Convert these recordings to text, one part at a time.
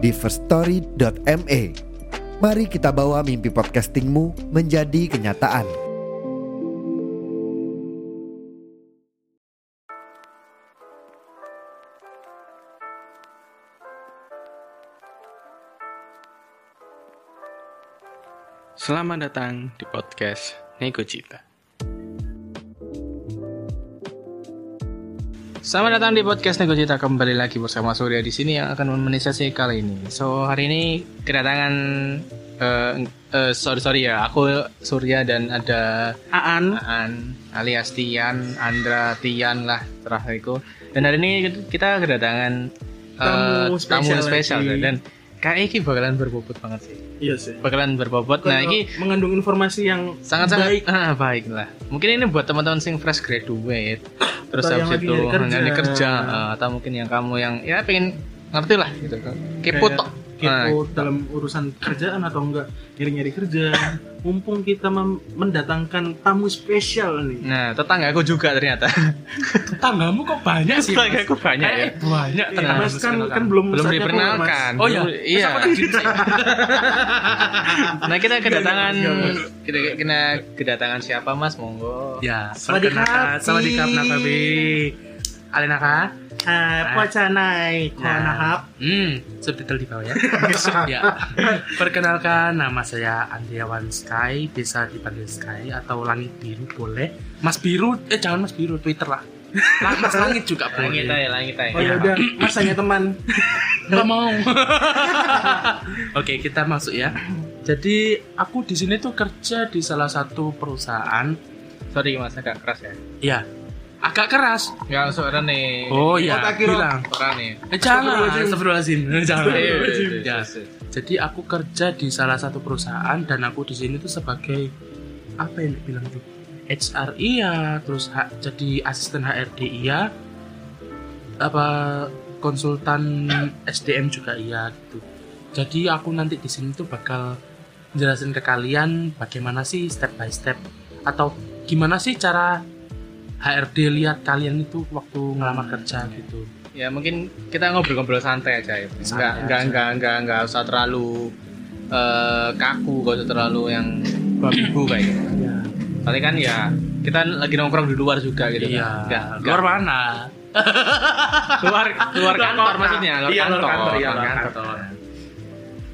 di firststory.me. Mari kita bawa mimpi podcastingmu menjadi kenyataan. Selamat datang di podcast Nego Cita. Selamat datang di podcast Nego Cita kembali lagi bersama Surya di sini yang akan memonetisasi kali ini. So hari ini kedatangan eh eh, sorry sorry ya, aku Surya dan ada Aan Aan alias Tian, Andra, Tian lah terakhirku. Dan hari ini kita kedatangan eh, Tamu spesial spesial lagi. dan kayak ini bakalan berbobot banget sih. Iya sih. Bakalan berbobot. Nah, ini mengandung informasi yang sangat-sangat baik. ah, baik lah. Mungkin ini buat teman-teman sing fresh graduate, terus Atau habis itu nyari kerja. kerja, ah, atau mungkin yang kamu yang ya pengen ngerti lah gitu. Kepo Kayak tok. Kepo Nah, dalam urusan kerjaan atau enggak nyari-nyari kerja. Mumpung kita mendatangkan tamu spesial nih. Nah, tetanggaku juga ternyata. Tetanggamu kok banyak sih? Mas? Tetanggaku banyak ya. Eh, banyak Iya, tenang. Mas kan kan belum Belum diperkenalkan. Mas. Oh ya, Belum- iya. Nah, kita kedatangan kita, kita kedatangan siapa Mas? Monggo. Ya, Sawadee krap, Ci. Nakabi. Alena kah? Ah, Pocanai, Konahap. Hmm, subtitle di bawah ya. ya. Perkenalkan, nama saya Andriawan Sky, bisa dipanggil Sky atau Langit Biru boleh. Mas Biru, eh jangan Mas Biru, Twitter lah. Lah, Mas Langit juga Langit boleh. aja, langit aja. Oh ya Iya. udah, Mas hanya teman. Nggak mau. Oke, kita masuk ya. Jadi aku di sini tuh kerja di salah satu perusahaan. Sorry Mas, agak keras ya. Ya, agak keras. Enggak suara nih. Oh iya, bilang. Suara nih. Eh, jangan, astagfirullahaladzim. Jangan. Iya, Ya. Jadi aku kerja di salah satu perusahaan dan aku di sini tuh sebagai apa yang dibilang tuh HR iya, terus H- jadi asisten HRD iya, apa konsultan SDM juga iya gitu. Jadi aku nanti di sini tuh bakal jelasin ke kalian bagaimana sih step by step atau gimana sih cara HRD lihat kalian itu waktu ngelamar kerja gitu. Ya mungkin kita ngobrol-ngobrol santai aja ya. Enggak aja. enggak enggak enggak usah terlalu eh, kaku, enggak usah terlalu yang babibu kayak gitu. Ya. Soalnya kan ya kita lagi nongkrong di luar juga gitu Iya. kan. Enggak, Luar mana? luar luar kantor maksudnya, luar Iya, kantor. luar kantor, iya, luar kantor. kantor.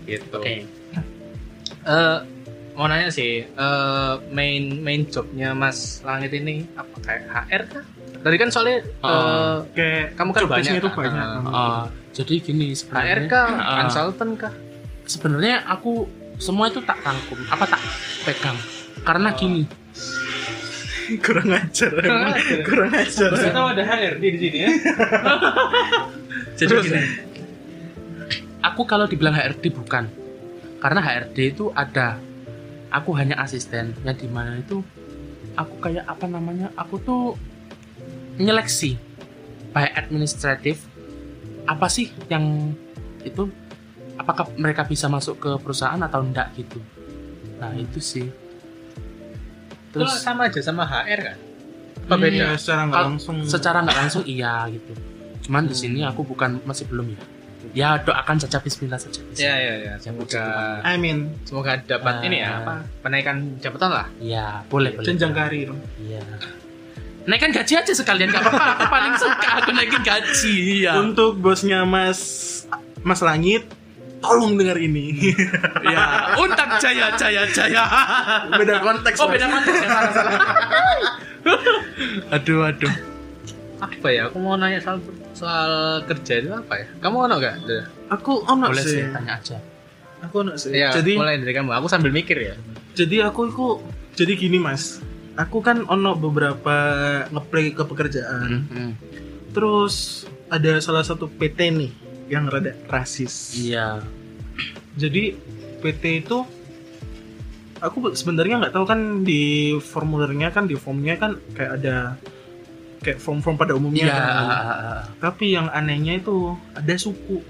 Gitu. Oke. Eh, mau nanya sih, eh, main main jobnya Mas Langit ini apa kayak HR kah? Tadi kan soalnya Oh. eh, Kayak kamu kan banyak itu kan? banyak. Ah. Ah, jadi gini HR sebenarnya. kah, ah, konsultan kah? sebenarnya aku semua itu tak rangkum, apa tak pegang. Karena Oh. gini, kurang ajar. Kurang ajar. Kurang ajar. tahu ada HRD di sini ya? jadi gini. Aku kalau dibilang HRD bukan. Karena HRD itu ada. Aku hanya asisten yang di mana itu aku kayak apa namanya? Aku tuh nyeleksi by administratif apa sih yang itu apakah mereka bisa masuk ke perusahaan atau enggak gitu. Nah, itu sih. Terus sama aja sama HR kan? Apa Hmm, beda? Iya, secara nggak langsung. secara nggak langsung iya gitu. Cuman di sini aku bukan masih belum ya. Ya doakan saja Bismillah saja. Ya ya ya. Semoga I mean, semoga dapat Ah. ini ya apa? Penaikan jabatan lah. Ya boleh boleh. jenjang karir. Iya. Naikkan gaji aja sekalian gak apa-apa. Aku paling suka aku naikin gaji. Iya. Untuk bosnya Mas Mas Langit, tolong dengar ini. Ya. Untak jaya jaya jaya. Beda konteks. Oh Mas. beda konteks ya salah salah. aduh aduh. Apa ya? Aku mau nanya soal soal kerja itu apa ya? Kamu ono gak? Aku ono Boleh sih. sih tanya aja. Aku ono sih. Ya, jadi mulai dari kamu. Aku sambil mikir ya. jadi aku itu jadi gini Mas. Aku kan ono beberapa ngeplay ke pekerjaan. Hmm. Terus ada salah satu PT nih yang rada rasis. Iya. Jadi PT itu aku sebenarnya nggak tahu kan di formulirnya kan di formnya kan kayak ada kayak form-form pada umumnya Iya. kan. Tapi yang anehnya itu ada suku.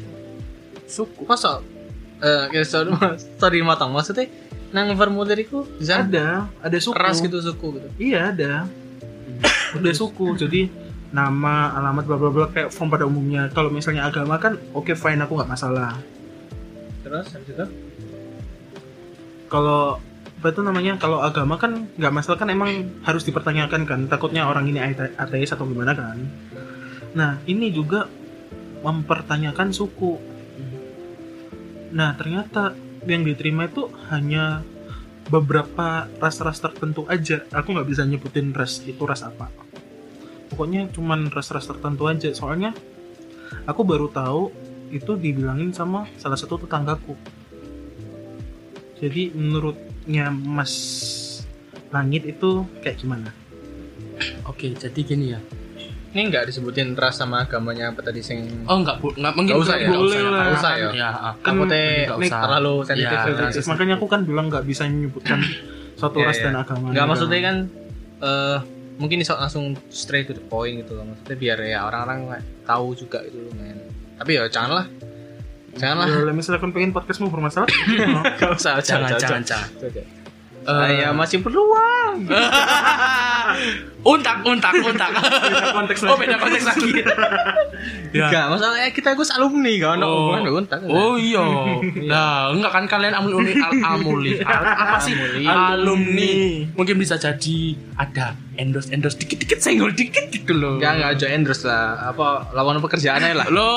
Suku. Masa eh ya, sorry, sorry motong maksudnya nang formulir itu di sana Ada, ada suku. ras gitu suku gitu. Iya ada. Udah suku. Jadi nama, alamat, bla bla bla kayak form pada umumnya. Kalau misalnya agama kan oke fine aku nggak masalah. Terus habis itu Kalau apa itu namanya? Kalau agama kan nggak masalah kan emang harus dipertanyakan kan. Takutnya orang ini ate- ateis atau gimana kan. Nah ini juga mempertanyakan suku. Nah ternyata yang diterima itu hanya beberapa ras-ras tertentu aja. Aku nggak bisa nyebutin ras itu ras apa. Pokoknya cuman ras-ras tertentu aja. Soalnya aku baru tahu itu dibilangin sama salah satu tetanggaku. Jadi menurutnya Mas Langit itu kayak gimana? Oke, jadi gini ya. ini nggak disebutin ras sama agamanya apa tadi sing Oh, enggak, bu, enggak mungkin Nggak usah ya? nggak Boleh ya, lah. nggak usah ya? Ya. Kan nggak usah. terlalu sensitif Iya, sensitif. Makanya aku kan bilang nggak bisa menyebutkan suatu Iya, ras iya. dan agama. nggak gitu. maksudnya kan eh mungkin iso langsung straight to the point gitu loh maksudnya biar ya orang-orang nggak tahu juga gitu loh men tapi ya janganlah janganlah. Ya, misalkan pengen podcastmu bermasalah, nggak usah Jangan, jangan, jangan. Saya masih peluang untak, untak, untak. beda konteks oh, beda konteks lagi. ya. Enggak, masalahnya kita gue alumni kan Oh. hubungan untak Oh iya. Nah, enggak kan kalian amuli al amuli. Al- apa sih? Amuli. Alumni. Mungkin bisa jadi ada endorse endorse dikit-dikit senggol dikit gitu loh. enggak enggak aja endorse lah apa lawan pekerjaan aja lah Lo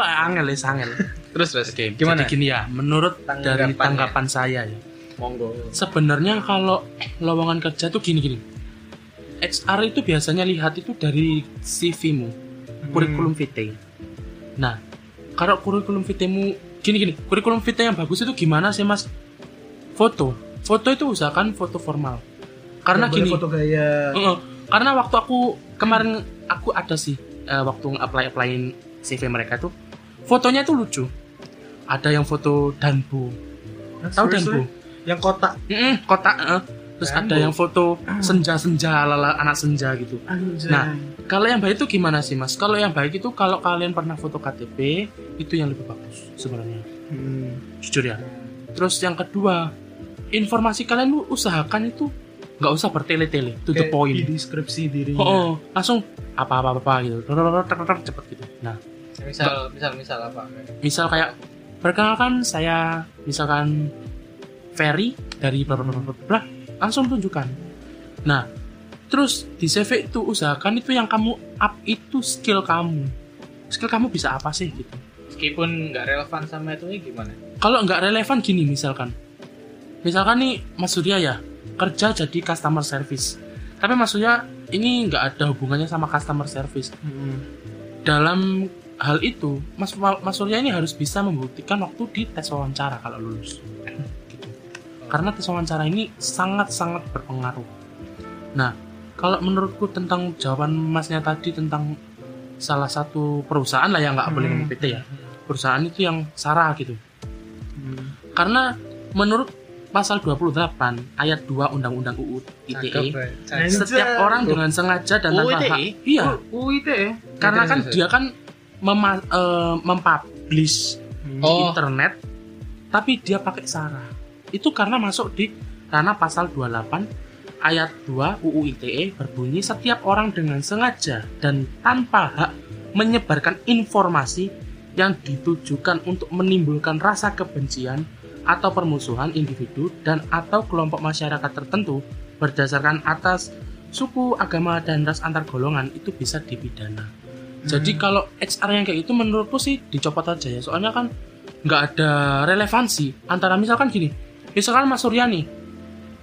angel ya, angel. terus terus Oke, gimana Jadi gini ya, menurut dari Tanggapannya. tanggapan saya ya. Monggo Sebenarnya kalau lowongan kerja tuh gini-gini. HR itu biasanya lihat itu dari CV-mu, kurikulum vitae. Nah, kalau kurikulum vitae-mu gini-gini, kurikulum vitae yang bagus itu gimana sih, Mas? Foto. Foto itu usahakan foto formal. Karena boleh gini, foto gaya. Heeh. karena waktu aku kemarin aku ada sih eh, waktu apply applyin CV mereka tuh fotonya tuh lucu. Ada yang foto danbu, tahu danbu? Yang kotak. Mm kotak. heeh. Terus ada Danbu. yang foto senja-senja ala anak senja gitu. Anjay. Nah, Kalau yang baik itu gimana sih mas? Kalau yang baik itu kalau kalian pernah foto KTP itu yang lebih bagus sebenarnya. Hmm. Jujur ya. Terus yang kedua, informasi kalian lu usahakan itu nggak usah bertele-tele, to the point. Di deskripsi dirinya. Oh, oh, langsung apa-apa apa gitu, cepet gitu. Nah, misal misal misal apa misal kayak perkenalkan saya misalkan Ferry dari bla bla bla bla, langsung tunjukkan. Nah, terus di CV itu usahakan itu yang kamu up itu skill kamu. Skill kamu bisa apa sih gitu. meskipun nggak relevan sama itu gimana Kalau nggak relevan gini misalkan, misalkan nih Mas Surya ya kerja jadi customer service, tapi Mas Surya ini nggak ada hubungannya sama customer service. Hmm. dalam hal itu Mas Mas Surya ini harus bisa membuktikan waktu di tes wawancara kalau lulus. karena tes wawancara ini sangat sangat berpengaruh. Nah kalau menurutku tentang jawaban masnya tadi tentang salah satu perusahaan lah yang nggak boleh Hmm. ngomong PT ya. Perusahaan itu yang sarah gitu. Hmm. karena menurut pasal 28 ayat 2 Undang-Undang UU ITE setiap orang dengan sengaja dan tanpa UU hak. Iya. UITE. karena kan terus, dia kan mema- eh, mempublish di Oh. internet tapi dia pakai sara itu karena masuk di ranah pasal 28 ayat 2 UU ITE berbunyi setiap orang dengan sengaja dan tanpa hak menyebarkan informasi yang ditujukan untuk menimbulkan rasa kebencian atau permusuhan individu dan atau kelompok masyarakat tertentu berdasarkan atas suku, agama, dan ras antar golongan itu bisa dipidana. Jadi kalau HR yang kayak itu menurutku sih dicopot aja ya. Soalnya kan nggak ada relevansi antara misalkan gini, misalkan Mas Surya nih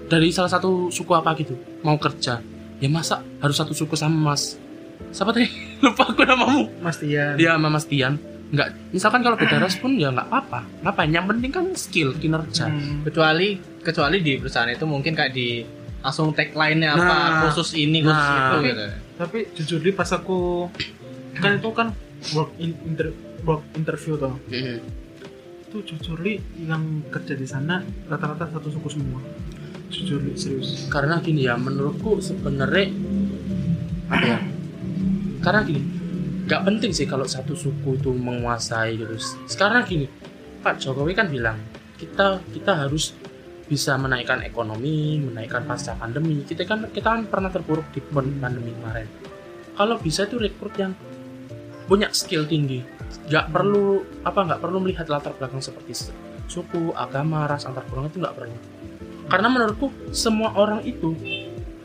dari salah satu suku apa gitu mau kerja, ya masa harus satu suku sama Mas siapa tadi lupa aku namamu Mas Tian. dia sama Mas Tian nggak misalkan kalau beda ras pun ya nggak apa-apa ngapain yang penting kan skill kinerja Hmm. kecuali kecuali di perusahaan itu mungkin kayak di langsung tagline-nya apa Nah. khusus ini khusus Nah. itu Tapi- gitu. Tapi jujur di pas aku kan itu kan work in- inter- work interview tuh. Mm. Itu jujur li yang kerja di sana rata-rata satu suku semua. Jujur li serius. Karena gini ya menurutku sebenarnya apa ya? Karena gini nggak penting sih kalau satu suku itu menguasai gitu sekarang gini Pak Jokowi kan bilang kita kita harus bisa menaikkan ekonomi menaikkan pasca pandemi. Kita kan kita kan pernah terpuruk di pan- pandemi kemarin. Kalau bisa itu rekrut yang punya skill tinggi. Nggak perlu apa nggak perlu melihat latar belakang seperti se- suku agama ras antar golongan itu nggak perlu. Karena menurutku semua orang itu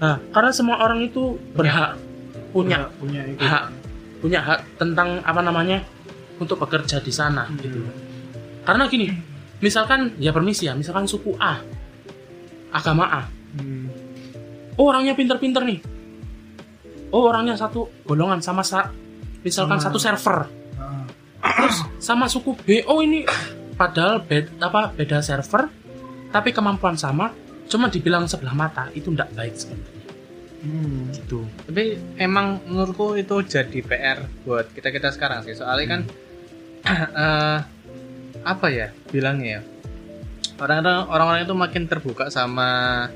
nah karena semua orang itu berhak punya punya itu. hak punya hak tentang apa namanya untuk bekerja di sana Hmm. gitu. Karena gini misalkan ya permisi ya misalkan suku A agama A. Hmm. oh orangnya pinter-pinter nih. Oh orangnya satu golongan sama sa misalkan Sama. satu server Ah. terus sama suku B oh ini padahal bed, apa beda server tapi kemampuan sama cuma dibilang sebelah mata itu tidak baik sebenarnya Hmm. gitu Tapi emang menurutku itu jadi PR buat kita kita sekarang sih. Soalnya kan eh, apa ya bilangnya ya orang-orang orang-orang itu makin terbuka sama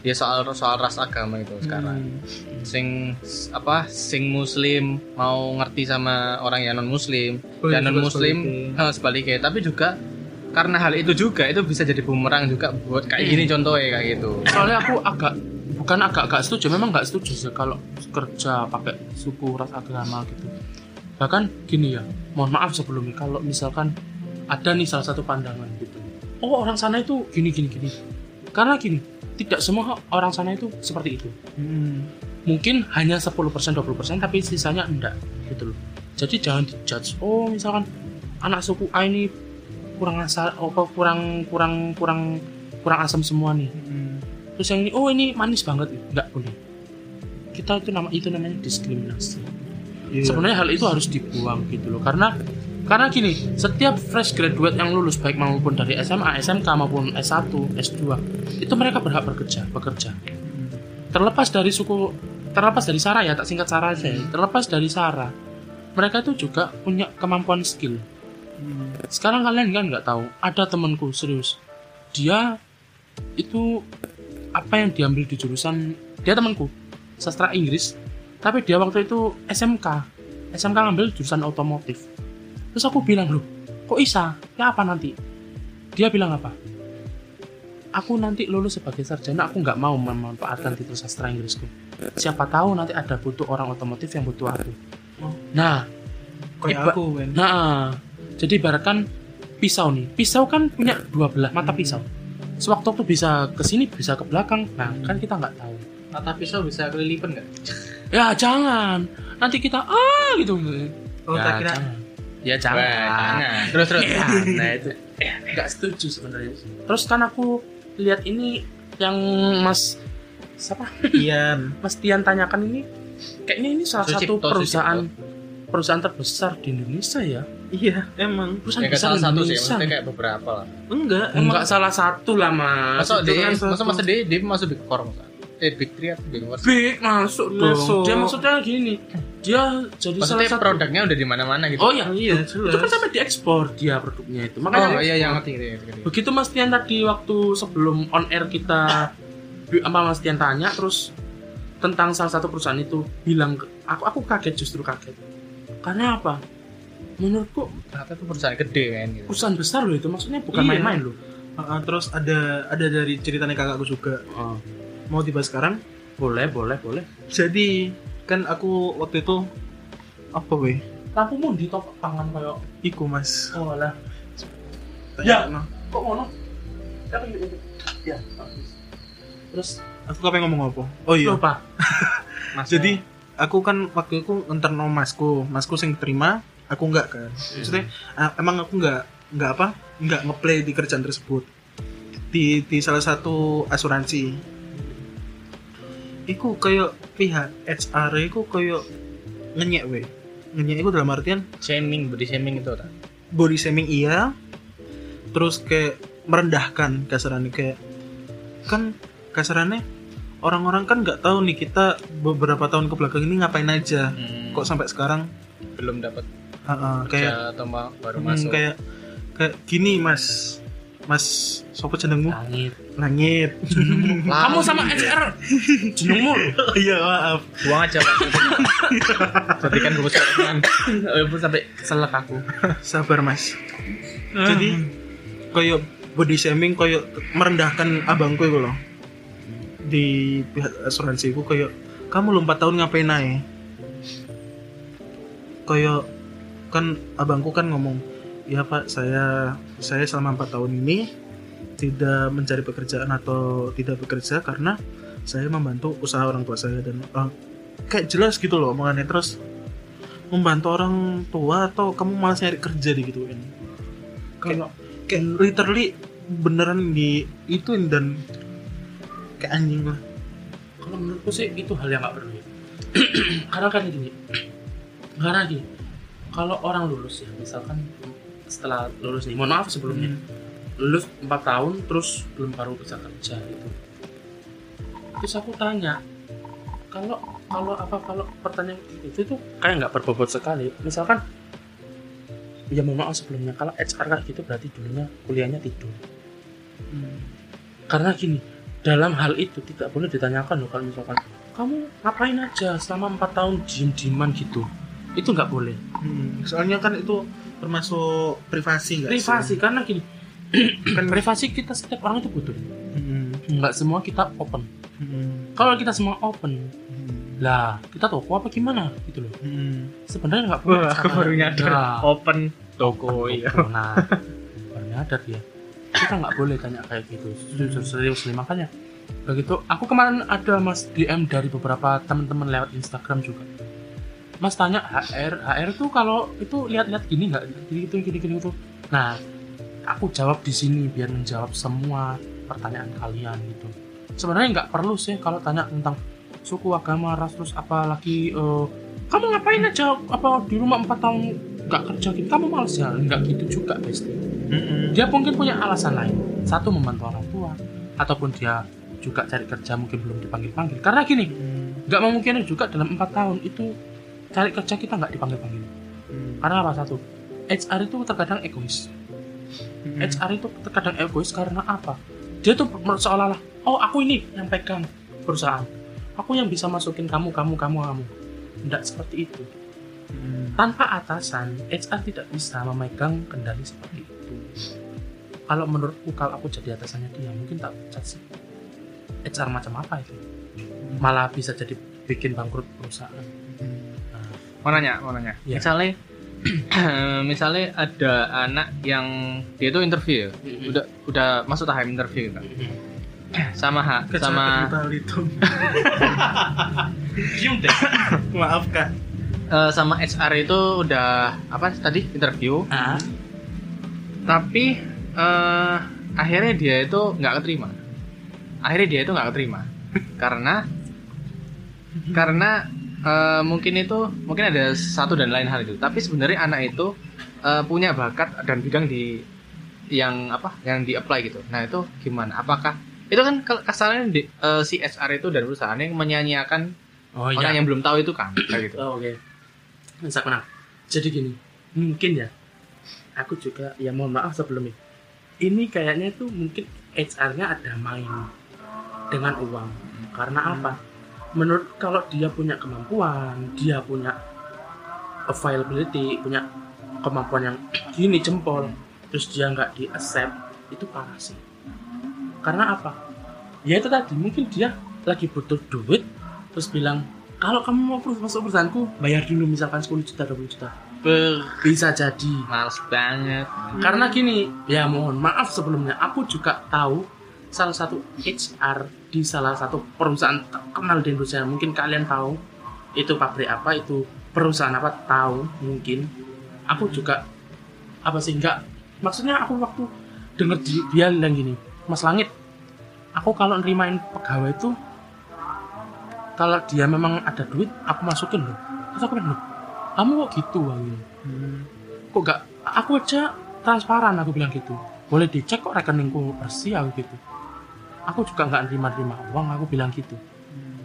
ya soal soal ras agama itu sekarang. Hmm. Sing apa sing muslim mau ngerti sama orang yang non muslim Boleh dan juga non muslim sebaliknya. sebaliknya. Tapi juga karena hal itu juga itu bisa jadi bumerang juga buat kayak Iya. gini contohnya kayak gitu. soalnya aku agak bukan agak agak setuju memang nggak setuju sih kalau kerja pakai suku ras agama gitu bahkan gini ya mohon maaf sebelumnya kalau misalkan ada nih salah satu pandangan gitu oh orang sana itu gini gini gini karena gini tidak semua orang sana itu seperti itu Hmm. mungkin hanya 10% 20% tapi sisanya enggak gitu loh jadi jangan dijudge oh misalkan anak suku A ini kurang asal oh, kurang kurang kurang kurang asam semua nih Hmm. terus yang ini oh ini manis banget nggak boleh kita itu nama itu namanya diskriminasi Iya. sebenarnya hal itu harus dibuang gitu loh karena karena gini setiap fresh graduate yang lulus baik maupun dari SMA SMK maupun S1 S2 itu mereka berhak bekerja bekerja. Terlepas dari suku terlepas dari Sarah ya tak singkat Sarah aja ya. terlepas dari Sarah mereka itu juga punya kemampuan skill. Hmm. sekarang kalian kan nggak tahu ada temanku serius. Dia itu apa yang diambil di jurusan dia temanku sastra Inggris. Tapi dia waktu itu SMK SMK ngambil jurusan otomotif terus aku bilang loh kok isa ya apa nanti dia bilang apa aku nanti lulus sebagai sarjana aku nggak mau memanfaatkan titel sastra Inggrisku siapa tahu nanti ada butuh orang otomotif yang butuh aku Oh. nah kayak aku kan Nah, jadi ibaratkan pisau nih. Pisau kan punya dua belah mata pisau. Sewaktu waktu bisa ke sini, bisa ke belakang. Nah, kan kita nggak tahu. Mata pisau bisa kelilipan nggak? Ya jangan. Nanti kita ah gitu. oh ya, tak kira jangan. Ya jangan. Wah, jangan. Terus terus. Ya, nah itu nggak setuju sebenarnya. Terus kan aku lihat ini yang Mas siapa? iya Mas Tian tanyakan ini kayaknya ini salah Sucipto, satu perusahaan perusahaan terbesar di Indonesia ya. iya emang Perusahaan Ya besar salah di satu sih, Indonesia. maksudnya kayak beberapa lah. enggak emang Enggak salah satu lah mas. Masa dia, kan masa masa dia, dia masuk big four masa? Eh big three atau big four? big masuk dong. Masuk. Dia maksudnya gini, dia jadi salah Maksudnya satu. produknya udah di mana-mana gitu. Oh iya, iya itu kan jelas sampai diekspor dia produknya itu. Oh Makanya iya yang ngerti ngerti, ngerti. begitu Mas Tian tadi waktu sebelum on air kita apa Mas Tian tanya terus tentang salah satu perusahaan itu bilang aku aku kaget justru kaget. Karena apa? Menurutku Ternyata itu perusahaan gede kan gitu. perusahaan besar loh itu maksudnya bukan Iya. main-main loh. Ah, ah, terus ada ada dari ceritanya kakakku juga Oh, mau tiba sekarang boleh, boleh, boleh. jadi kan aku waktu itu apa weh Lampumu di top tangan kayak iku mas oh lah. Ya. nah. Kok ngono? Ya, bagus. Terus aku kapan ngomong apa oh iya lupa. Mas, jadi aku kan waktu itu nterno masku masku sing terima aku enggak kan maksudnya ah, emang aku enggak enggak apa enggak ngeplay di kerjaan tersebut di di salah satu asuransi iku kayak pihak HR iku kayak ngenyek we ngenyek iku dalam artian shaming, body shaming itu tak? body shaming iya. Terus kayak merendahkan kasarannya kayak kan kasarannya orang-orang kan nggak tahu nih kita beberapa tahun ke belakang ini ngapain aja. Hmm, kok sampai sekarang belum dapat uh, uh, kayak baru hmm, masuk. kayak kayak gini mas mas sopo jenengmu? Langit. Langit. Kamu sama HR jenengmu? Iya maaf. Buang aja pak. Jadikan gue sekarang Eh, pun sampai selek aku. Sabar mas. Jadi koyo body shaming koyo merendahkan abangku itu loh di pihak asuransi ku koyo kamu lu 4 tahun ngapain aja koyo kan abangku kan ngomong ya pak saya saya selama empat tahun ini tidak mencari pekerjaan atau tidak bekerja karena saya membantu usaha orang tua saya dan eh, kayak jelas gitu loh omongannya. Terus membantu orang tua atau kamu malas nyari kerja di gituin kalau kayak literally beneran di ituin dan kayak anjing lah. Kalau menurutku sih itu hal yang nggak perlu ya. karena kan gini karena gini kalau orang lulus ya misalkan setelah lulus nih. Mohon maaf sebelumnya. Lulus 4 tahun terus belum baru bisa kerja gitu. Terus aku tanya kalau kalau apa kalau pertanyaan itu tuh kayak nggak berbobot sekali. Misalkan ya mohon maaf sebelumnya kalau HR kayak gitu berarti dulunya kuliahnya tidur. Karena gini dalam hal itu tidak boleh ditanyakan loh kalau misalkan kamu ngapain aja selama empat tahun diem dieman gitu? Itu nggak boleh. Hmm, soalnya kan itu termasuk privasi nggak sih? privasi karena gini kan privasi kita setiap orang itu butuh. Hmm, nggak semua kita open. Hmm, kalau kita semua open hmm, lah kita toko apa gimana? Gitu loh. Hmm. sebenarnya nggak wah aku baru nyadar. Nah, open. toko iya. toko. nah baru nyadar dia. Kita nggak boleh tanya kayak gitu. Serius serius nih makanya begitu. Aku kemarin ada mas DM dari beberapa teman-teman lewat Instagram juga mas tanya HR HR tuh kalau itu lihat-lihat gini nggak? Gini gitu gini gini gitu nah aku jawab di sini biar menjawab semua pertanyaan kalian gitu. Sebenarnya nggak perlu sih kalau tanya tentang suku agama ras terus apalagi eh, kamu ngapain aja apa di rumah empat tahun nggak kerja gitu? Kamu males ya? Nggak gitu juga Hmm, dia mungkin punya alasan lain. Satu membantu orang tua ataupun dia juga cari kerja mungkin belum dipanggil panggil karena gini hmm, nggak memungkinkan juga dalam empat tahun itu cari kerja kita nggak dipanggil panggil hmm, karena apa? Satu HR itu terkadang egois. Hmm. HR itu terkadang egois karena apa? Dia tuh mer- seolah-olah oh aku ini yang pegang perusahaan. Aku yang bisa masukin kamu kamu kamu kamu. Tidak seperti itu. Hmm, tanpa atasan HR tidak bisa memegang kendali seperti itu. Kalau menurutku kalau aku jadi atasannya dia mungkin tak pecat sih. HR macam apa itu? Malah bisa jadi bikin bangkrut perusahaan. hmm. Mau nanya mau nanya. Iya. misalnya misalnya ada anak yang dia itu interview ya udah udah masuk tahap interview kan sama ha, sama Diem deh. maaf kak. Eh, sama HR itu udah apa tadi interview. Ah, tapi eh, akhirnya dia itu nggak keterima. Akhirnya dia itu nggak keterima. Karena karena eh, mungkin itu mungkin ada satu dan lain hal itu tapi sebenarnya anak itu eh, punya bakat dan bidang di yang apa yang di apply gitu. Nah itu gimana? Apakah itu kan kasarnya di, eh, si HR itu dan perusahaan yang menyanyiakan oh orang iya yang belum tahu itu kan kayak gitu. Oh, oke. Bisa kenal jadi gini mungkin ya aku juga ya mohon maaf sebelumnya ini. Kayaknya itu mungkin HR-nya ada main dengan uang. Karena apa menurut kalau dia punya kemampuan dia punya availability punya kemampuan yang gini jempol terus dia nggak di accept itu parah sih. Karena apa? Ya itu tadi mungkin dia lagi butuh duit terus bilang kalau kamu mau masuk perusahaanku bayar dulu misalkan 10 juta 20 juta. Beuh, bisa jadi. Males banget. Karena gini ya mohon maaf sebelumnya aku juga tahu salah satu HR di salah satu perusahaan terkenal di Indonesia. Mungkin kalian tahu itu pabrik apa itu perusahaan apa tahu mungkin. Aku juga apa sih enggak maksudnya aku waktu denger di- dia bilang gini Mas Langit aku kalau nerimain pegawai itu kalau dia memang ada duit aku masukin loh. Terus aku bilang loh kamu kok gitu Bang?" Hmm, kok gak aku aja transparan aku bilang gitu. Boleh dicek kok rekeningku bersih aku gitu aku juga nggak nerima uang aku bilang gitu.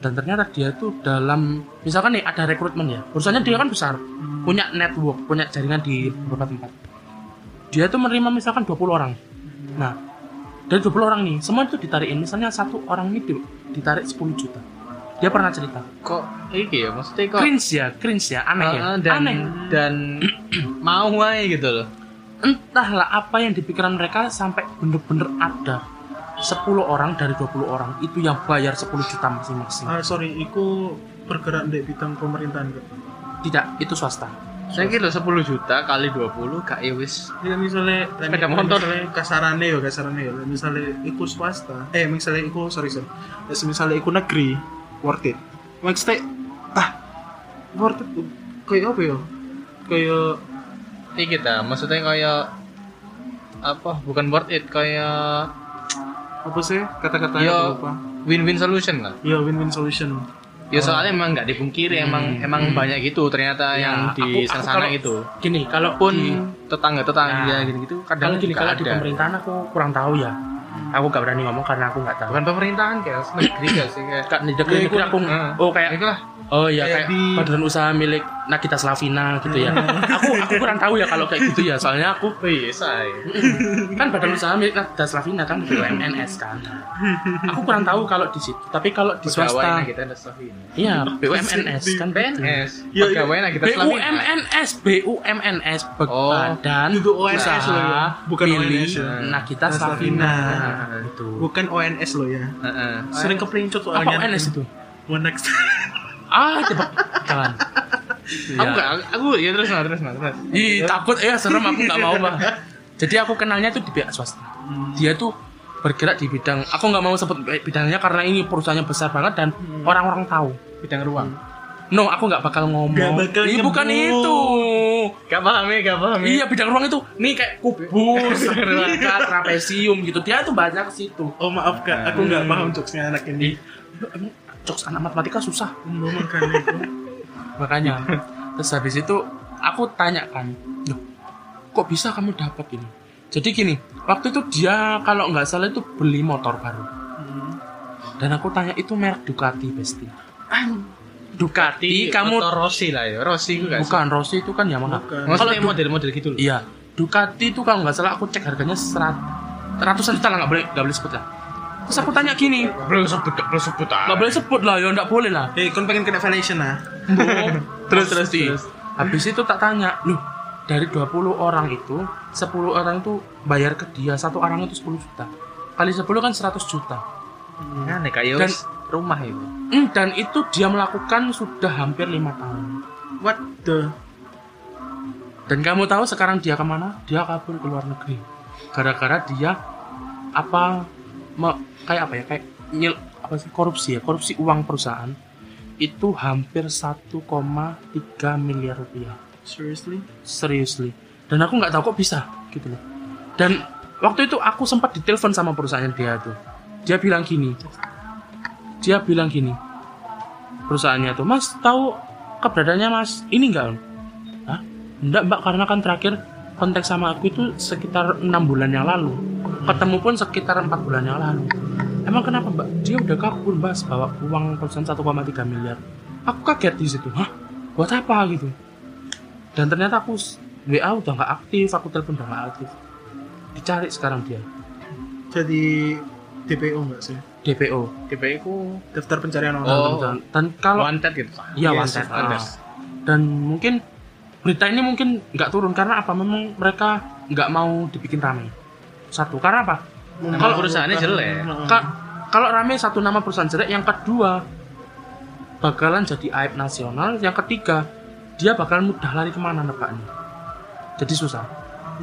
Dan ternyata dia tuh dalam misalkan nih ada rekrutmen ya. Urusannya dia kan besar. Punya network punya jaringan di beberapa tempat. Dia tuh menerima misalkan 20 orang. Nah dari 20 orang nih semua itu ditarikin. Misalnya satu orang ini di- ditarik 10 juta. Dia pernah cerita. Kok iki ya? Maksudnya kok cringe ya cringe ya. Aneh ya? Dan aneh. dan mau aja gitu loh. Entahlah apa yang di pikiran mereka sampai bener-bener ada 10 orang dari 20 orang itu yang bayar 10 juta masing-masing. Ah, sorry, iku bergerak di bidang pemerintahan kok. tidak itu swasta. Saya kira 10 juta kali 20 gak ya wis. Ya misalnya Sepeda motor. misalnya kasarane ya kasarane ya. Misalnya iku swasta. Eh misalnya iku sorry sorry. Ya, misalnya iku negeri worth it. Maksudnya ah worth it kayak apa ya? Kayak ini kita maksudnya kayak apa bukan worth it kayak apa sih kata-kata Yo. yang lupa. win-win solution lah. Ya win-win solution. Ya soalnya emang nggak dipungkiri emang emang banyak gitu ternyata Ya, yang di aku- aku sana kalau- gitu. gini kalau pun di- tetangga tetangga Nah, gitu gitu kalau gini kalau di ada. pemerintahan aku kurang tahu ya. Aku gak berani ngomong karena aku nggak tahu. Bukan pemerintahan kayak negeri gak sih kayak di negeri Ya, negeri ikut- aku. Oh kayak itulah oh ya Kayak kayak di- badan usaha milik Nakita Slavina gitu ya. Aku aku kurang tahu ya kalau kayak gitu ya soalnya aku oh iya say kan badan usaha milik Nakita Slavina kan BUMNS kan. Aku kurang tahu kalau di situ tapi kalau di swasta kita ada Slavina. Iya BUMNS kan gitu. PNS Ya, pegawainya kita Slavina. BUMNS BUMNS Oh, Badan ONS Usaha loh ya. Bukan milik ONS ya. Nakita Slavina. Itu bukan ONS lo ya. Heeh. sering kepelincut apa soalnya. ONS itu? One next ah coba. Jangan aku nggak aku ya terus nah, terus nah, terus. Ih, takut. Ya serem aku nggak mau bah. Jadi aku kenalnya tuh di pihak swasta. Dia tuh bergerak di bidang aku nggak mau sebut bidangnya karena ini perusahaannya besar banget dan orang-orang tahu. bidang ruang. No, aku nggak bakal ngomong. Nggak bakal Ih, bukan itu. gak paham ya gak paham ya. Iya, bidang ruang itu nih kayak kubus, trapesium gitu. Dia tuh banyak ke situ. oh maaf kak. Aku nggak paham jokesnya anak ini. Emang jokes anak matematika susah. Mau makan itu Makanya. Terus habis itu aku tanya kan, loh, kok bisa kamu dapat ini? Jadi gini, waktu itu dia kalau nggak salah itu beli motor baru. Dan aku tanya itu merek Ducati Besti. Ducati, kamu motor Rossi lah ya Rossi itu bukan Rossi itu kan Yamaha. Kalau model-model gitu loh Iya, Ducati itu kalau nggak salah aku cek harganya serat ratusan juta lah nggak boleh nggak boleh sebut lah. Terus aku tanya gini, belum sebut belum sebut ah nggak boleh sebut lah, ya nggak boleh lah. eh kon pengen kena valuation ah. Terus terus terus. habis itu tak tanya loh dari 20 orang itu 10 orang itu bayar ke dia satu orang itu 10 juta. Kali 10 kan 100 juta. Aneh kayak Dan- rumah itu Hmm, dan itu dia melakukan sudah hampir lima tahun. What the? Dan kamu tahu sekarang dia ke mana? Dia kabur ke luar negeri. Gara-gara dia apa kayak apa ya kayak nyil apa sih korupsi ya korupsi uang perusahaan itu hampir 1,3 miliar rupiah. Seriously? Seriously. Dan aku nggak tahu kok bisa gitu loh. Dan waktu itu aku sempat ditelepon sama perusahaan dia tuh. Dia bilang gini dia bilang gini perusahaannya tuh mas tahu keberadaannya mas? Ini enggak Hah? enggak mbak karena kan terakhir kontak sama aku itu sekitar enam bulan yang lalu. Ketemu pun sekitar empat bulan yang lalu. Emang kenapa mbak? Dia udah kabur mas bawa uang perusahaan 1,3 miliar. Aku kaget di situ. Hah? Buat apa gitu? Dan ternyata aku WA udah nggak aktif aku telepon udah nggak aktif. Dicari sekarang dia. Jadi DPO nggak sih? DPO tipe itu daftar pencarian orang Oh. dan, dan kalau wanted gitu iya Yes, wanted. Wanted. ah. dan mungkin berita ini mungkin nggak turun karena apa? Memang mereka nggak mau dibikin ramai satu karena apa? Kalau perusahaannya jelek. Ka- kalau rame satu nama perusahaan jelek yang kedua bakalan jadi aib nasional. Yang ketiga dia bakalan mudah lari ke mana nebaknya? Jadi susah.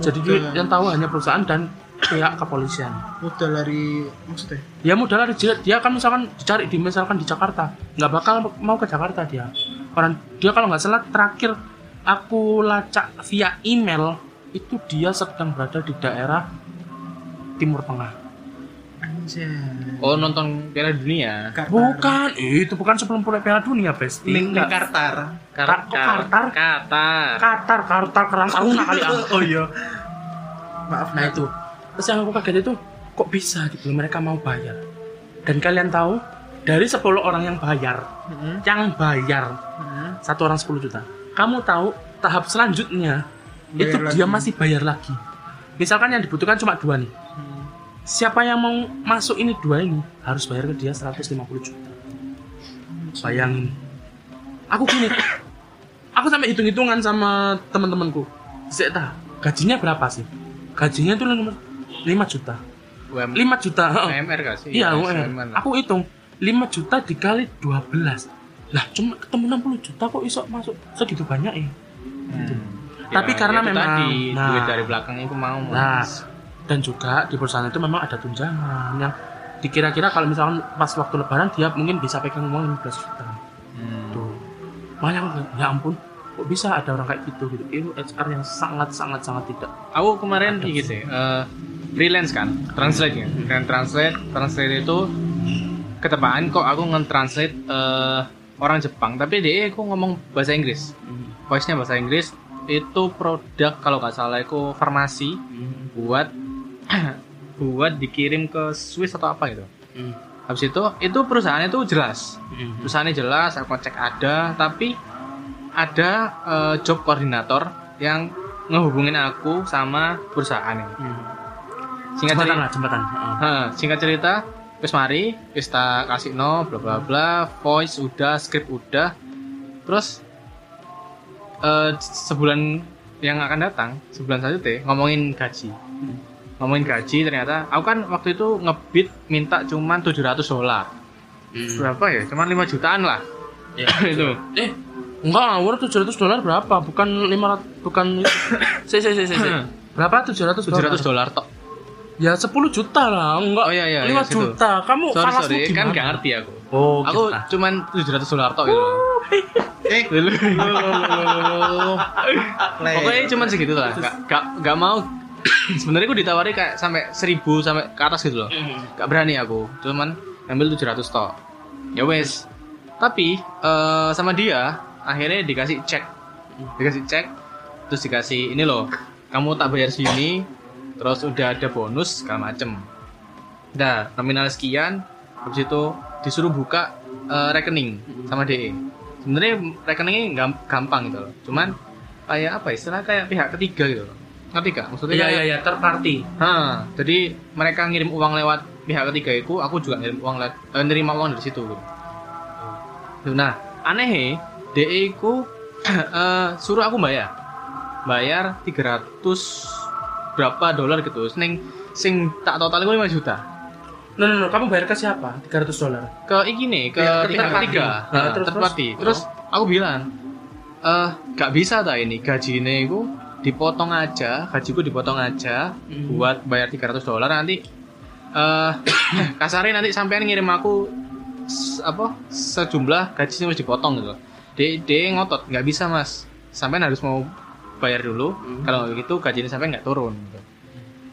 Jadi Mudah. duit yang tahu hanya perusahaan dan pihak kepolisian. Udah lari maksudnya? Ya mudah lari dia, dia kan misalkan dicari di misalkan di Jakarta. Nggak bakal mau ke Jakarta dia. Orang dia kalau nggak salah terakhir aku lacak via email itu dia sedang berada di daerah Timur Tengah. Anjay. Oh nonton Piala Dunia? Qatar. bukan eh, itu bukan sebelum mulai Piala Dunia Besti. Link link Nggak. Qatar. Kok Qatar? Qatar? Qatar. Qatar kerang taruna kali ah. Oh iya. Maaf nah itu. Terus yang aku kaget itu kok bisa gitu mereka mau bayar. Dan kalian tahu dari 10 orang yang bayar Mm-mm. yang bayar Mm-mm. satu orang 10 juta kamu tahu tahap selanjutnya Bayar itu lagi. dia masih bayar lagi misalkan yang dibutuhkan cuma dua nih siapa yang mau masuk ini dua ini harus bayar ke dia 150 juta bayangin aku gini aku sampai hitung-hitungan sama teman-temanku Zeta gajinya berapa sih gajinya tuh 5 juta UM, 5 juta. UMR gak sih? Iya, Ya, UMR. Aku hitung 5 juta dikali 12. Lah, cuma ketemu 60 juta kok iso masuk segitu banyak ya? Hmm. Tapi karena itu memang- tadi nah. duit dari belakang itu mau Nah, Mas. dan juga di perusahaan itu memang ada tunjangan yang dikira-kira kalau misalkan pas waktu lebaran dia mungkin bisa pegang uang 15 juta. Hmm. Tuh. Makanya bilang, ya ampun, kok bisa ada orang kayak gitu gitu. Itu HR yang sangat sangat sangat tidak. Aku kemarin kayak gitu, eh, freelance kan, translate ya. Dan translate, translate itu ketepaan kok aku nge-translate eh, orang Jepang, tapi dia aku ngomong bahasa Inggris. Voice-nya bahasa Inggris itu produk kalau nggak salah itu farmasi buat buat dikirim ke Swiss atau apa gitu. Habis itu itu perusahaannya itu jelas. Perusahaannya jelas, aku cek ada, tapi ada eh, job koordinator yang ngehubungin aku sama perusahaan ini. Singkat Jembatan cerita, lah, jembatan. Hah, singkat cerita, wis mari, wis tak kasih no, bla bla bla, voice udah, script udah, terus eh, sebulan yang akan datang, sebulan selanjutnya ngomongin gaji, ngomongin gaji ternyata, aku kan waktu itu ngebit minta cuman 700 dolar, berapa ya? Cuman 5 jutaan lah, Ya. itu. Eh, enggak ngawur 700 dolar berapa? Bukan 500 bukan si si si si. si. Berapa 700 dolar? 700 dolar tok. Ya 10 juta lah, enggak. Oh, iya, iya, 5 iya, situ. juta. Kamu Sorry falasmu sorry, kan gimana? gak ngerti aku. Oh, Aku kita. cuman 700 dolar tok gitu. Eh, Pokoknya cuma segitu lah. Gak, gak, gak mau. Sebenarnya aku ditawari kayak sampai 1000 sampai ke atas gitu loh. Gak berani aku. Cuman ambil 700 tok. Ya wes. Tapi eh, sama dia akhirnya dikasih cek. Dikasih cek terus dikasih ini loh. Kamu tak bayar sini terus udah ada bonus segala macem. Nah, nominal sekian habis itu disuruh buka eh, rekening sama DE. Sebenarnya rekeningnya gam- gampang gitu loh. Cuman kayak apa istilah kayak pihak ketiga gitu loh. Ngerti gak? Maksudnya Iya iya iya, third party. Ha, jadi mereka ngirim uang lewat pihak ketiga itu, aku juga ngirim uang lewat, eh, nerima uang dari situ. Gitu. Nah, aneh DE ku eh, suruh aku bayar. Bayar 300 berapa dolar gitu. Sing sing tak total itu 5 juta. No, no, no, kamu bayar ke siapa? 300 dolar. Ke iki nih, ke ketiga. Nah, Nah, terus- terus? Terus aku bilang, eh gak bisa tak ini gajinya itu dipotong aja, gajiku dipotong aja Hmm. buat bayar 300 dolar nanti eh kasarnya nanti sampean ngirim aku apa sejumlah gaji harus dipotong gitu. Dia, dia ngotot nggak bisa mas, sampean harus mau bayar dulu. Hmm. Kalau gitu gajinya sampean nggak turun. Gitu.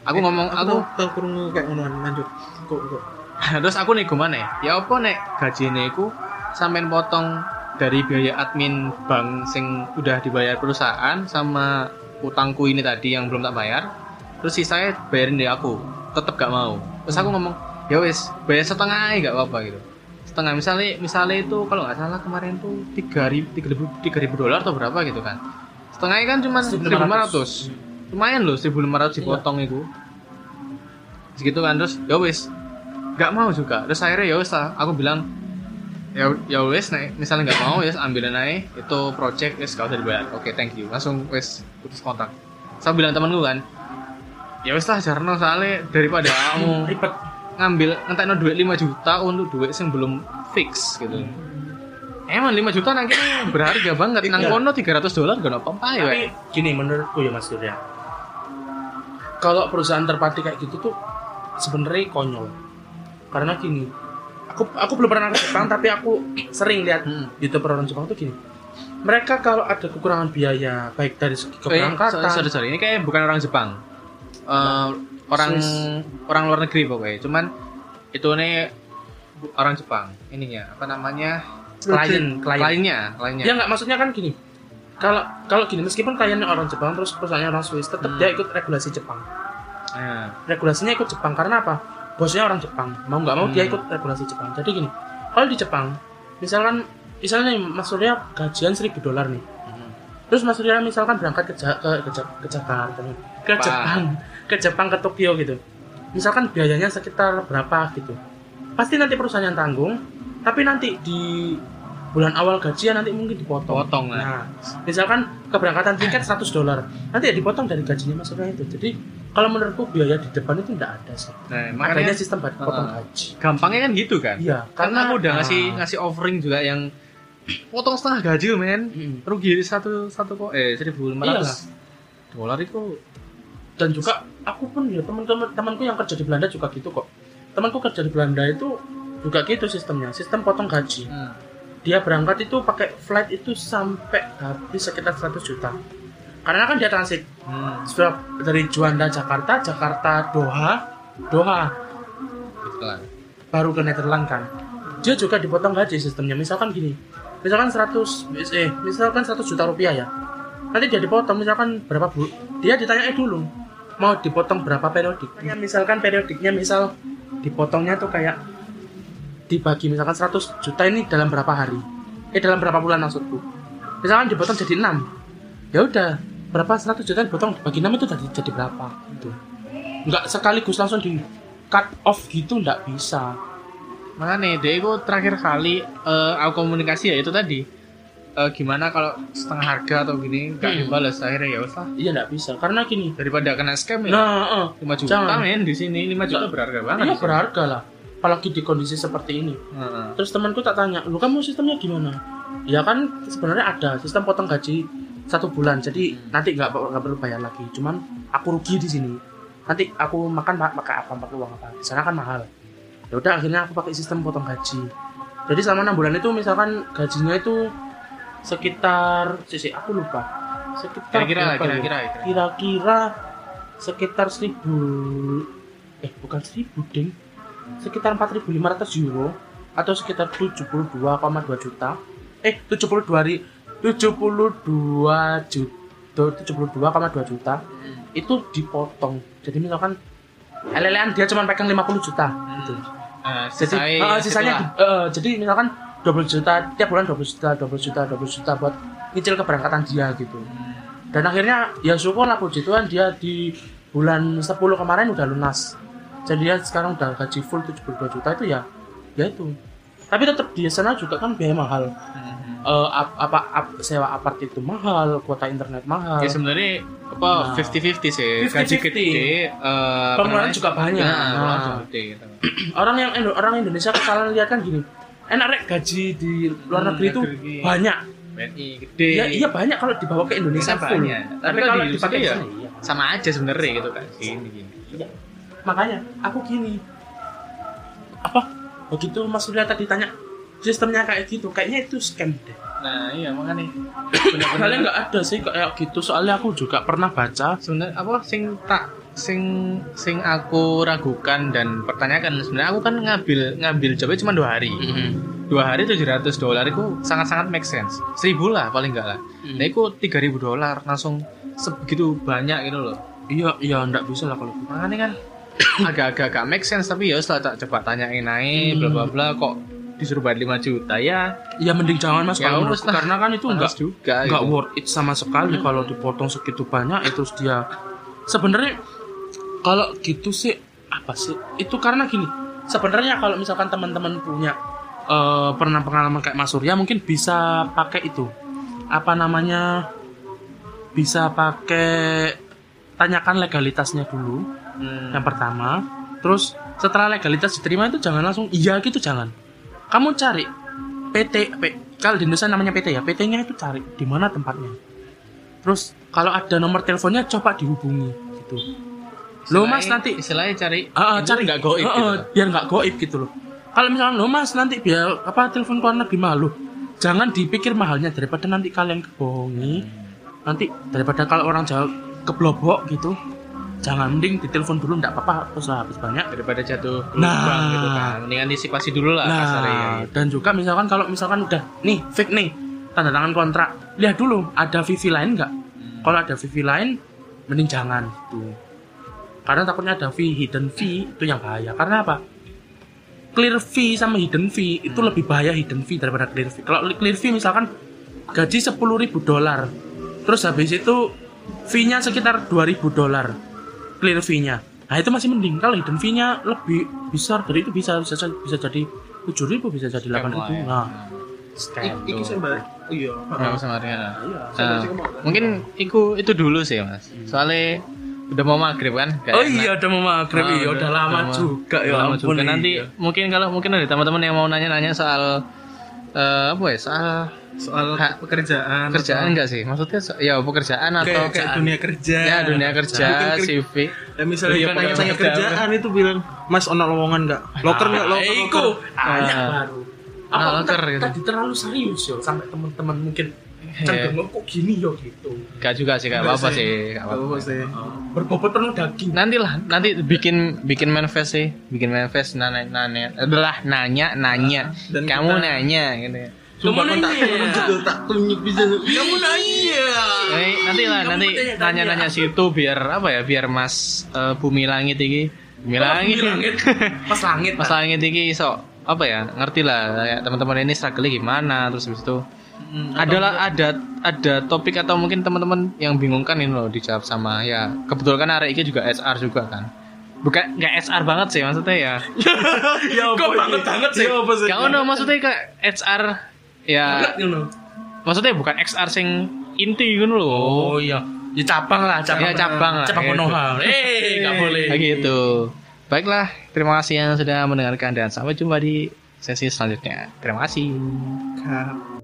Aku ngomong aku kurung kayak ngono lanjut. Kok kok. terus aku nego mana ya? Ya apa nek gajine iku sampean potong dari biaya admin bank sing udah dibayar perusahaan sama utangku ini tadi yang belum tak bayar. Terus sisanya bayarin deh aku. Tetep gak mau. Terus aku ngomong, ya wes bayar setengah aja gak apa-apa gitu. Setengah misalnya misalnya itu kalau nggak salah kemarin tuh tiga ribu tiga ribu tiga ribu dolar atau berapa gitu kan. Setengahnya kan cuma seribu lima ratus. Lumayan loh seribu lima ratus dipotong itu. Segitu kan terus ya wes nggak mau juga. Terus akhirnya ya wes lah aku bilang ya ya wes nih misalnya nggak mau ya ambilin aja. Itu project wes gak usah dibayar. Oke thank you. Langsung wes putus kontak. Saya bilang temanku kan ya wes lah jarno soalnya daripada kamu Ribet. ngambil ngentekno duit 5 juta untuk duit yang belum fix gitu emang 5 juta nanti berharga banget nang Iya. kono 300 dolar gak apa-apa ya Tapi gini menurutku ya Mas Surya. Kalau perusahaan terpati kayak gitu tuh sebenarnya konyol. Karena gini, aku aku belum pernah ke Jepang tapi aku sering lihat Hmm. youtuber orang Jepang tuh gini. Mereka kalau ada kekurangan biaya baik dari segi Eh, keberangkatan, sorry, sorry, sorry. Ini kayak bukan orang Jepang. Eh, orang Swiss. orang luar negeri pokoknya. Cuman itu nih orang Jepang. Ininya apa namanya? Klien, klien. Kliennya, kliennya. Ya nggak maksudnya kan gini. Kalau kalau gini meskipun kliennya orang Jepang terus perusahaannya orang Swiss, tetap Hmm. dia ikut regulasi Jepang. Nah, Regulasinya ikut Jepang karena apa? Bosnya orang Jepang. Mau nggak mau dia Hmm. ikut regulasi Jepang. Jadi gini, kalau di Jepang, misalkan misalnya Mas Surya gajian 1000 dolar nih. hmm. Terus Mas Surya misalkan berangkat ke Ja- ke, ke, ke Jakarta ke Jepang. Jepang ke Jepang ke Tokyo gitu misalkan biayanya sekitar berapa gitu pasti nanti perusahaan yang tanggung tapi nanti di bulan awal gajian nanti mungkin dipotong Potong lah. nah misalkan keberangkatan tiket 100 dolar nanti ya dipotong dari gajinya maksudnya itu jadi kalau menurutku biaya di depan itu tidak ada sih Nah, adanya makanya sistem buat potong gaji gampangnya kan gitu kan. iya Karena aku udah ngasih ah, ngasih offering juga yang potong setengah gaji loh, men. mm. Rugi satu satu kok eh seribu lima Iyalah. ratus dolar itu. dan juga aku pun ya teman-teman temanku yang kerja di Belanda juga gitu kok temanku kerja di Belanda itu juga gitu sistemnya. Sistem potong gaji. Hmm. dia berangkat itu pakai flight itu sampai habis sekitar 100 juta. Karena kan dia transit. Hmm. sudah dari Juanda Jakarta Jakarta Doha Doha. Gitu lah. baru ke Netherlands kan. Dia juga dipotong gaji sistemnya. Misalkan gini. Misalkan 100 eh misalkan 100 juta rupiah ya. Nanti dia dipotong misalkan berapa bu dia ditanya dulu mau dipotong berapa periodik? Misalkan periodiknya misal dipotongnya tuh kayak dibagi misalkan 100 juta ini dalam berapa hari? Eh dalam berapa bulan maksudku? Misalkan dipotong jadi 6 ya udah berapa 100 juta dipotong? Dibagi 6 itu jadi jadi berapa? Gitu. Nggak sekaligus langsung di cut off gitu nggak bisa. Makanya deh, aku terakhir kali eh, aku komunikasi ya itu tadi. Eh, gimana kalau setengah harga atau gini nggak Hmm. dibalas akhirnya ya usah. Iya nggak bisa. Karena gini. Daripada kena scam ya. nah eh, 5 juta jangan. men di sini 5 juta berharga banget. iya berharga lah apalagi di kondisi seperti ini. Heeh. terus temanku tak tanya lu kamu sistemnya gimana? Ya kan sebenarnya ada sistem potong gaji satu bulan jadi nanti nggak nggak perlu bayar lagi. Cuman aku rugi di sini. Nanti aku makan pa- pakai apa pakai uang apa? Di sana kan mahal. Ya udah akhirnya aku pakai sistem potong gaji. Jadi selama enam bulan itu misalkan gajinya itu sekitar sih, aku lupa. Sekitar ya? kira-kira. kira-kira. kira-kira sekitar seribu eh bukan seribu ding sekitar 4.500 euro atau sekitar 72,2 juta. Eh 72 ri 72 juta 72,2 juta. Itu dipotong. Jadi misalkan LLN dia cuma pegang 50 juta gitu. Eh, jadi eh, sisanya setelah- eh, jadi misalkan 20 juta tiap bulan 20 juta 20 juta 20 juta buat nyicil keberangkatan dia gitu. Dan akhirnya ya syukur lah puji Tuhan dia di bulan 10 kemarin udah lunas jadi dia sekarang udah gaji full 72 juta itu ya ya itu tapi tetap di sana juga kan biaya mahal Mhm. Eh, ap- apa ap- sewa apart itu mahal kuota internet mahal Ya sebenarnya apa Nah. 50-50 sih. 50-50. Gaji gede eh, Pengeluaran juga banyak. Nah, Nah. juga gede gitu. orang yang orang Indonesia kalian lihat kan gini enak rek gaji di luar Hmm, negeri itu negeri. banyak BNI gede. ya iya banyak kalau dibawa ke Indonesia Bisa full banyak. tapi Tapi kalau kalau di dipakai sini ya, iya. sama aja sebenarnya gitu kan. Gini gini. Iya. Makanya aku gini. Apa? Begitu Mas Surya tadi tanya sistemnya kayak gitu kayaknya itu scam deh. Nah, iya makanya. Soalnya nggak ada sih kayak gitu soalnya aku juga pernah baca. Sebenarnya apa sing tak sing sing aku ragukan dan pertanyakan sebenarnya aku kan ngambil ngambil jawabnya cuma dua hari. Dua hari 700 dolar itu sangat sangat make sense. Seribu lah paling enggak lah. Nah itu 3000 dolar langsung sebegitu banyak gitu loh. Iya iya nggak bisa lah kalau gitu. makanya kan agak-agak gak make sense tapi ya setelah tak coba tanyain naik bla bla bla kok disuruh bayar 5 juta ya. Ya mending jangan mas Ya kalau lah. karena kan itu nggak Males juga nggak gitu. worth it sama sekali kalau dipotong segitu banyak itu dia sebenarnya kalau gitu sih apa sih? Itu karena gini sebenarnya kalau misalkan teman-teman punya eh, pernah pengalaman kayak Mas Surya mungkin bisa pakai itu. Apa namanya? Bisa pakai tanyakan legalitasnya dulu Hmm. yang pertama. Terus setelah legalitas diterima itu jangan langsung iya gitu jangan. Kamu cari PT P, kalau di Indonesia namanya PT ya PT-nya itu cari di mana tempatnya. Terus kalau ada nomor teleponnya coba dihubungi gitu. Lo mas nanti istilahnya cari itu cari. nggak goib Ah, gitu. biar nggak goib gitu loh. Kalau misalnya lo mas nanti biar apa telepon keluar negeri malu. Jangan dipikir mahalnya daripada nanti kalian kebohongi nanti daripada kalau orang Jawa keblobok gitu jangan mending ditelepon dulu nggak apa-apa terus habis banyak daripada jatuh ke Nah. lubang gitu kan mending antisipasi dulu lah kasarnya ya. Nah, dan juga misalkan kalau misalkan udah nih fake nih tanda tangan kontrak, lihat dulu ada VV lain nggak? Kalau ada VV lain, mending jangan gitu. Karena takutnya ada fee hidden fee itu yang bahaya. Karena apa? Clear fee sama hidden fee itu lebih bahaya hidden fee daripada clear fee. Kalau clear fee misalkan gaji 10.000 dolar, terus habis itu fee-nya sekitar 2.000 dolar. Clear fee-nya. Nah itu masih mending kalau hidden fee-nya lebih besar dari itu bisa bisa bisa jadi tujuh ribu bisa jadi delapan ribu. ya. Nah Scam Iki sembari. Oh iya. Nggak usah Mariana. Iya, Nah, mungkin iku itu dulu sih mas soalnya udah mau maghrib kan Nggak Oh enak. iya udah mau maghrib Ah, iya udah lama lama. juga ya Lama ampun, juga. nanti iya. mungkin kalau mungkin ada teman-teman yang mau nanya-nanya soal eh, apa ya soal soal Hak- pekerjaan pekerjaan enggak sih? Maksudnya so- ya pekerjaan atau atau kayak, kayak dunia kerja. Ya dunia kerja Mungkin ker- CV Ya, misalnya Iya, nanya tanya pekerjaan. kerjaan itu bilang mas ono lowongan nggak loker nggak Ah, loker iku. loker. Tanya Ah. baru. Ah, apa loker tadi gitu. tadi terlalu serius yo sampai teman-teman mungkin Iya. cenderung kok gini yo? Gitu. Enggak juga sih enggak Enggak apa-apa sih. sih nggak Nggak apa-apa. sih. Berbobot penuh daging. Nanti lah nanti bikin bikin manifest sih bikin manifest nanya nanya adalah nanya nanya. Kamu nanya gitu ya. Sumpah Kamu tak nanya. tunjuk tak tunjuk bisa. Kamu nanya. Eh, nanti lah Kamu nanti tanya-tanya. nanya-nanya situ biar apa ya biar Mas eh, Bumi Langit ini Bumi Langit? Bumi langit? Pas langit Mas Langit ini so apa ya ngerti lah kayak teman-teman ini struggle gimana terus habis itu. Adalah ada ada topik atau mungkin teman-teman yang bingung kan ini loh dijawab sama ya kebetulan kan ini juga SR juga kan. Bukan nggak SR banget sih maksudnya ya. Ya kok banget banget sih? Ya kamu no maksudnya kayak HR ya Banget, you know. maksudnya bukan XR sing inti gitu loh oh iya ya cabang lah cabang Ya, cabang lah, cabang gitu. Konoha eh nggak boleh Kayak gitu. Baiklah, terima kasih yang sudah mendengarkan dan sampai jumpa di sesi selanjutnya. Terima kasih. Kap.